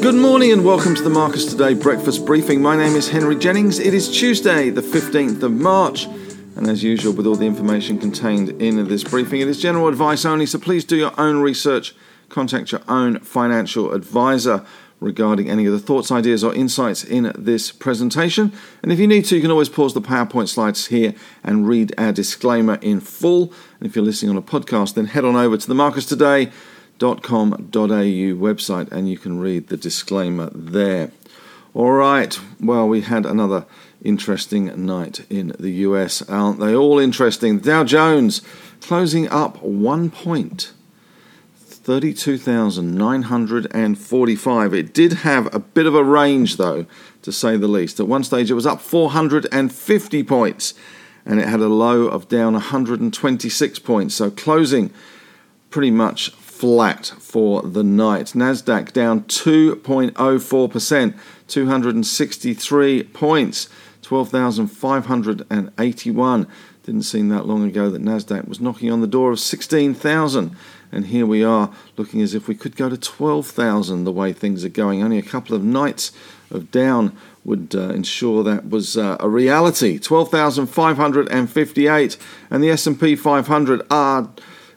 Good morning and welcome to the Marcus Today breakfast briefing. My name is Henry Jennings. It is Tuesday, the 15th of March, and as usual, with all the information contained in this briefing, it is general advice only, so please do your own research. Contact your own financial advisor regarding any of the thoughts, ideas, or insights in this presentation. And if you need to, you can always pause the PowerPoint slides here and read our disclaimer in full. And if you're listening on a podcast, then head on over to the Marcus Today website and you can read the disclaimer there. All right, well, we had another interesting night in the US, aren't they? All interesting. Dow Jones closing up one point. 32,945. It did have a bit of a range, though, to say the least. At one stage, it was up 450 points and it had a low of down 126 points. So closing pretty much flat for the night. Nasdaq down 2.04%, 263 points, 12,581. Didn't seem that long ago that Nasdaq was knocking on the door of 16,000 and here we are looking as if we could go to 12,000 the way things are going. Only a couple of nights of down would uh, ensure that was uh, a reality. 12,558 and the S&P 500 are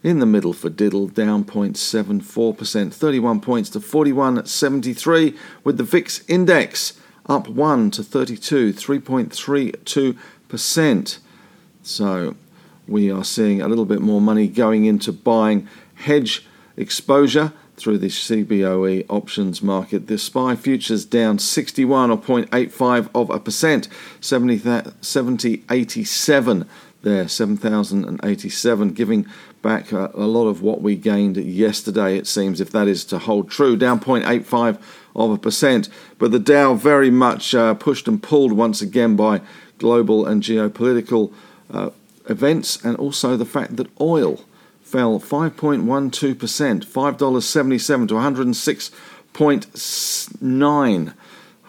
in the middle for Diddle, down 0.74%, 31 points to 41.73, with the VIX index up 1 to 32, 3.32%. So we are seeing a little bit more money going into buying hedge exposure through the CBOE options market. The SPI futures down 61 or 0.85 of a percent, 70, 70 87 there, 7,087, giving back a, a, lot of what we gained yesterday, it seems, if that is to hold true. Down 0.85 of a percent. But the Dow very much uh, pushed and pulled once again by global and geopolitical uh, events and also the fact that oil fell 5.12%, $5.77 to 106.9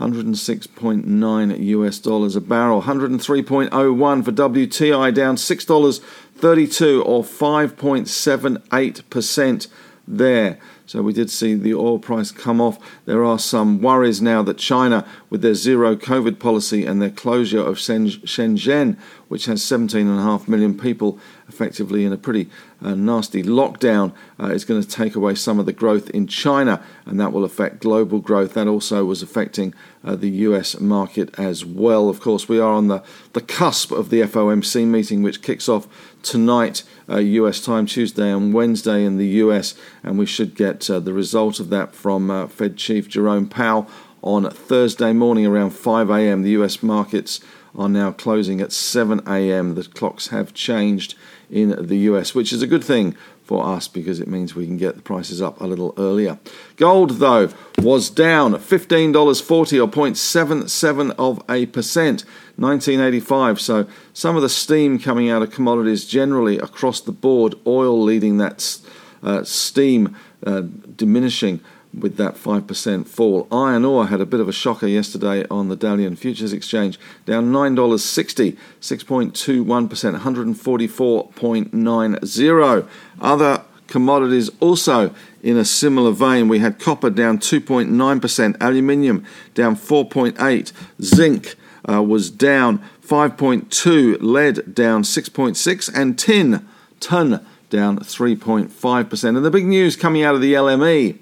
106.9 US dollars a barrel, 103.01 for WTI, down $6.32 or 5.78% there. So we did see the oil price come off. There are some worries now that China, with their zero COVID policy and their closure of Shenzhen, which has 17.5 million people effectively in a pretty uh, nasty lockdown, uh, is going to take away some of the growth in China, and that will affect global growth. That also was affecting uh, the US market as well. Of course, we are on the, the cusp of the FOMC meeting, which kicks off tonight, uh, US time, Tuesday and Wednesday in the US, and we should get uh, the result of that from uh, Fed Chief Jerome Powell on Thursday morning around 5 a.m. The US markets are now closing at 7 a.m. The clocks have changed in the US, which is a good thing for us because it means we can get the prices up a little earlier. Gold, though, was down $15.40 or 0.77 of a percent, 1985. So some of the steam coming out of commodities generally across the board, oil leading that uh, steam uh, diminishing with that 5% fall. Iron ore had a bit of a shocker yesterday on the Dalian Futures Exchange, down $9.60, 6.21%, 144.90. Other commodities also in a similar vein. We had copper down 2.9%, aluminium down 4.8%, zinc uh, was down 5.2%, lead down 6.6%, and tin, ton down 3.5%. And the big news coming out of the LME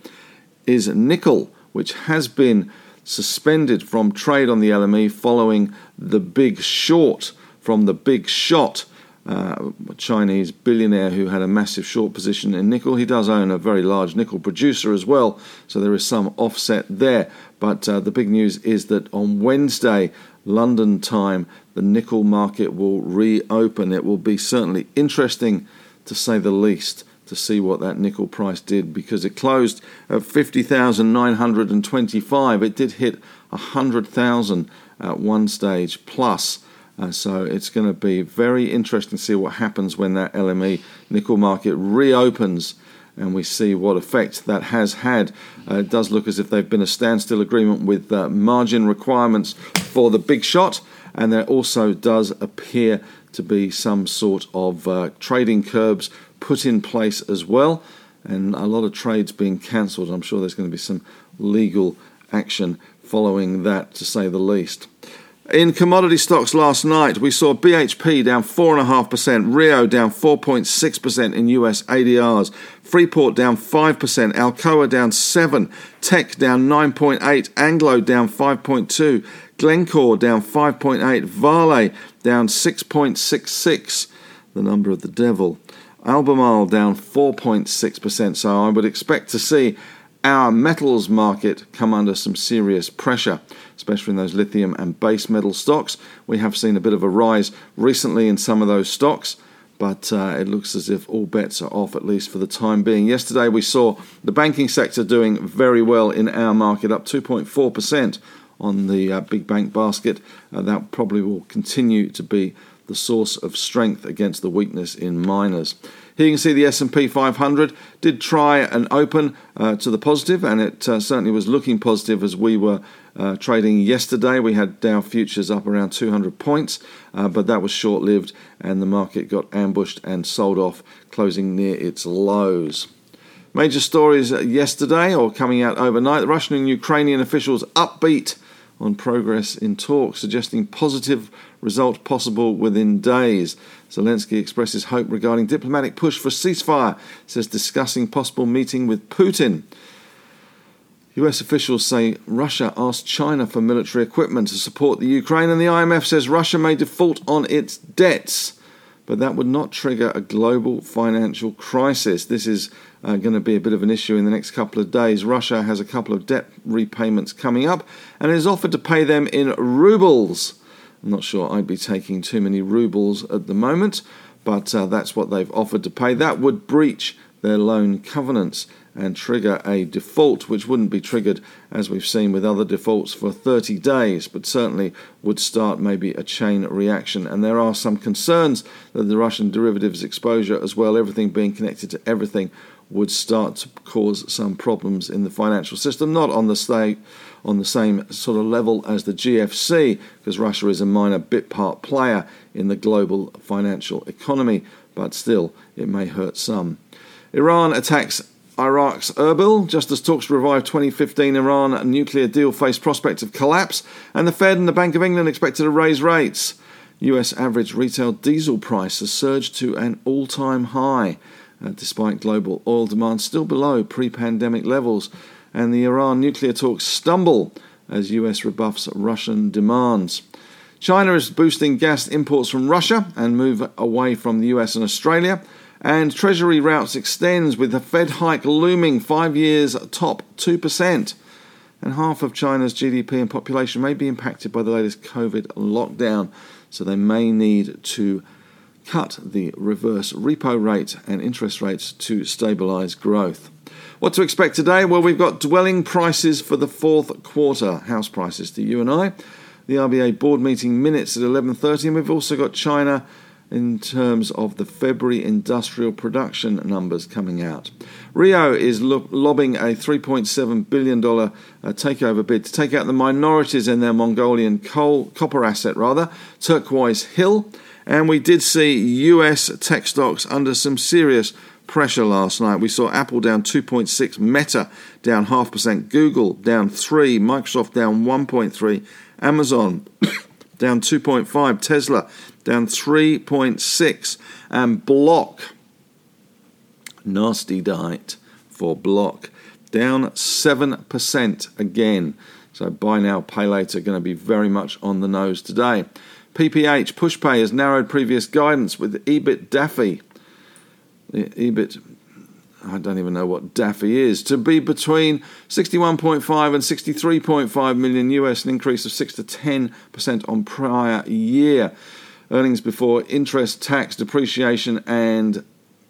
is nickel, which has been suspended from trade on the LME following the big short from the big shot. Uh, Chinese billionaire who had a massive short position in nickel. He does own a very large nickel producer as well, so there is some offset there. But uh, the big news is that on Wednesday, London time, the nickel market will reopen. It will be certainly interesting to say the least to see what that nickel price did because it closed at 50,925. It did hit 100,000 at one stage plus. Uh, so it's going to be very interesting to see what happens when that LME nickel market reopens and we see what effect that has had. Uh, it does look as if they've been a standstill agreement with uh, margin requirements for the big shot, and there also does appear to be some sort of uh, trading curbs put in place as well, and a lot of trades being cancelled. I'm sure there's going to be some legal action following that, to say the least. In commodity stocks last night, we saw BHP down 4.5%, Rio down 4.6% in US ADRs, Freeport down 5%, Alcoa down 7 Teck down 9.8, Anglo down 5.2, Glencore down 5.8, Vale down 6.66, the number of the devil. Albemarle down 4.6%, so I would expect to see our metals market come under some serious pressure, especially in those lithium and base metal stocks. We have seen a bit of a rise recently in some of those stocks, but uh, it looks as if all bets are off, at least for the time being. Yesterday, we saw the banking sector doing very well in our market, up 2.4% on the uh, big bank basket. Uh, that probably will continue to be the source of strength against the weakness in miners. Here you can see the S&P 500 did try and open uh, to the positive, and it uh, certainly was looking positive as we were uh, trading yesterday. We had Dow futures up around 200 points, uh, but that was short-lived, and the market got ambushed and sold off, closing near its lows. Major stories yesterday or coming out overnight: Russian and Ukrainian officials upbeat on progress in talks, suggesting positive result possible within days. Zelensky expresses hope regarding diplomatic push for ceasefire, says discussing possible meeting with Putin. US officials say Russia asked China for military equipment to support the Ukraine, and the IMF says Russia may default on its debts. But that would not trigger a global financial crisis. This is uh, going to be a bit of an issue in the next couple of days. Russia has a couple of debt repayments coming up and has offered to pay them in rubles. I'm not sure I'd be taking too many rubles at the moment, but uh, that's what they've offered to pay. That would breach their loan covenants and trigger a default, which wouldn't be triggered, as we've seen with other defaults, for 30 days, but certainly would start maybe a chain reaction. And there are some concerns that the Russian derivatives exposure, as well, everything being connected to everything, would start to cause some problems in the financial system, not on the state on the same sort of level as the GFC, because Russia is a minor bit part player in the global financial economy, but still, it may hurt some. Iran attacks Iraq's Erbil, just as talks to revive 2015 Iran nuclear deal face prospect of collapse, and the Fed and the Bank of England expected to raise rates. US average retail diesel price has surged to an all time high, uh, despite global oil demand still below pre pandemic levels and the Iran nuclear talks stumble as US rebuffs Russian demands. China is boosting gas imports from Russia and move away from the US and Australia. And Treasury routes extends with the Fed hike looming five years top 2%. And half of China's GDP and population may be impacted by the latest COVID lockdown, so they may need to cut the reverse repo rate and interest rates to stabilize growth. What to expect today? Well, we've got dwelling prices for the fourth quarter, house prices to you and I. The RBA board meeting minutes at 11:30, and we've also got China in terms of the February industrial production numbers coming out. Rio is lo- lobbing a $3.7 billion uh, takeover bid to take out the minorities in their Mongolian coal, copper asset, rather, Turquoise Hill. And we did see US tech stocks under some serious pressure last night. We saw Apple down 2.6, Meta down half percent, Google down 3, Microsoft down 1.3, Amazon down 2.5, Tesla down 3.6, and Block, nasty diet for Block, down 7% again. So buy now, pay later, going to be very much on the nose today. PPH Pushpay has narrowed previous guidance with EBIT Daffy EBIT, I don't even know what Daffy is, to be between 61.5 and 63.5 million US, an increase of 6 to 10% on prior year. Earnings before interest, tax, depreciation, and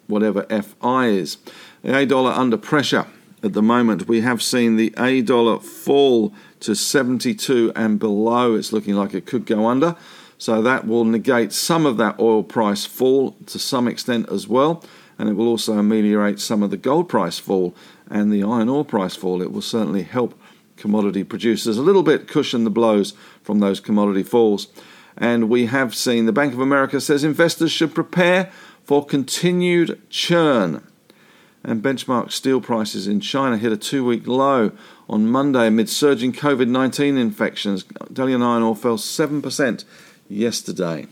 whatever FI is. The A dollar under pressure at the moment. We have seen the A dollar fall to 72 and below. It's looking like it could go under. So that will negate some of that oil price fall to some extent as well and it will also ameliorate some of the gold price fall and the iron ore price fall. It will certainly help commodity producers a little bit cushion the blows from those commodity falls. And we have seen the Bank of America says investors should prepare for continued churn. And benchmark steel prices in China hit a two week low on Monday amid surging COVID 19 infections. Dalian iron ore fell 7% yesterday.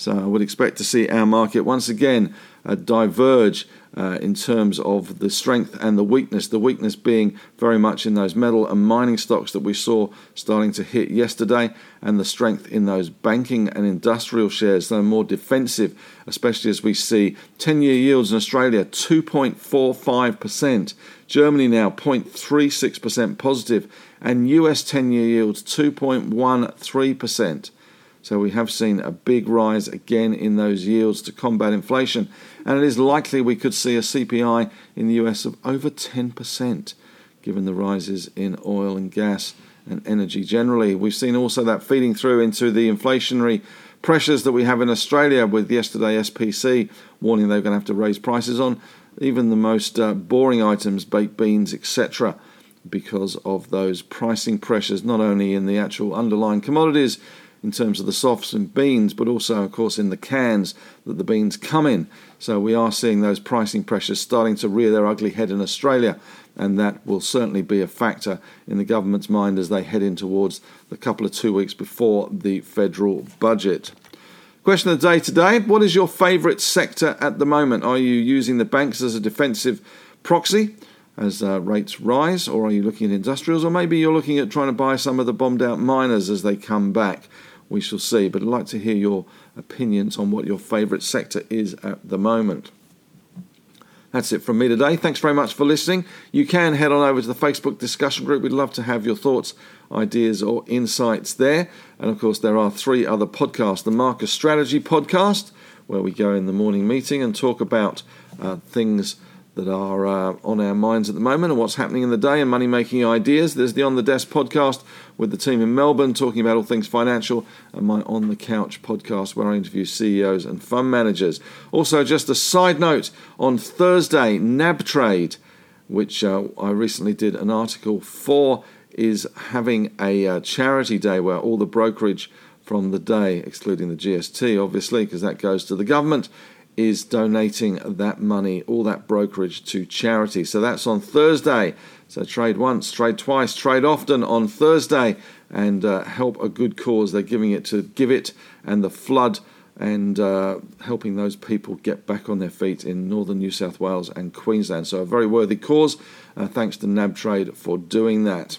So I would expect to see our market once again uh, diverge uh, in terms of the strength and the weakness. The weakness being very much in those metal and mining stocks that we saw starting to hit yesterday, and the strength in those banking and industrial shares that are more defensive, especially as we see 10 year yields in Australia 2.45%, Germany now 0.36% positive, and US 10 year yields 2.13%. So we have seen a big rise again in those yields to combat inflation, and it is likely we could see a CPI in the US of over 10%, given the rises in oil and gas and energy generally. We've seen also that feeding through into the inflationary pressures that we have in Australia, with yesterday SPC warning they're going to have to raise prices on even the most uh, boring items, baked beans, etc because of those pricing pressures, not only in the actual underlying commodities in terms of the softs and beans, but also, of course, in the cans that the beans come in. So we are seeing those pricing pressures starting to rear their ugly head in Australia, and that will certainly be a factor in the government's mind as they head in towards the couple of two weeks before the federal budget. Question of the day today What is your favourite sector at the moment? Are you using the banks as a defensive proxy? as uh, rates rise, or are you looking at industrials, or maybe you're looking at trying to buy some of the bombed out miners as they come back? We shall see. But I'd like to hear your opinions on what your favourite sector is at the moment. That's it from me today. Thanks very much for listening. You can head on over to the Facebook discussion group. We'd love to have your thoughts, ideas, or insights there. And of course, there are three other podcasts the Marcus Strategy podcast, where we go in the morning meeting and talk about uh, things that are uh, on our minds at the moment and what's happening in the day and money making ideas. There's the On the Desk podcast with the team in Melbourne talking about all things financial, and my On the Couch podcast where I interview CEOs and fund managers. Also, just a side note on Thursday, NAB Trade, which uh, I recently did an article for, is having a uh, charity day where all the brokerage from the day, excluding the GST, obviously, because that goes to the government, is donating that money, all that brokerage to charity. So that's on Thursday. So trade once, trade twice, trade often on Thursday and uh, help a good cause. They're giving it to GIVIT and the Flood and uh, helping those people get back on their feet in northern New South Wales and Queensland. So a very worthy cause. Uh, thanks to NAB Trade for doing that.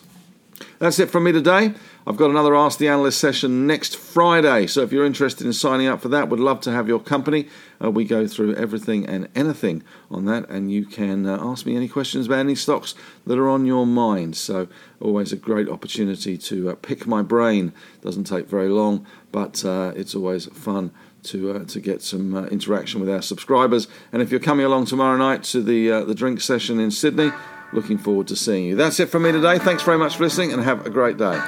That's it from me today. I've got another Ask the Analyst session next Friday, so if you're interested in signing up for that, would love to have your company. Uh, we go through everything and anything on that, and you can uh, ask me any questions about any stocks that are on your mind. So, always a great opportunity to uh, pick my brain. Doesn't take very long, but uh, it's always fun to uh, to get some uh, interaction with our subscribers. And if you're coming along tomorrow night to the uh, the drink session in Sydney, looking forward to seeing you. That's it from me today. Thanks very much for listening, and have a great day.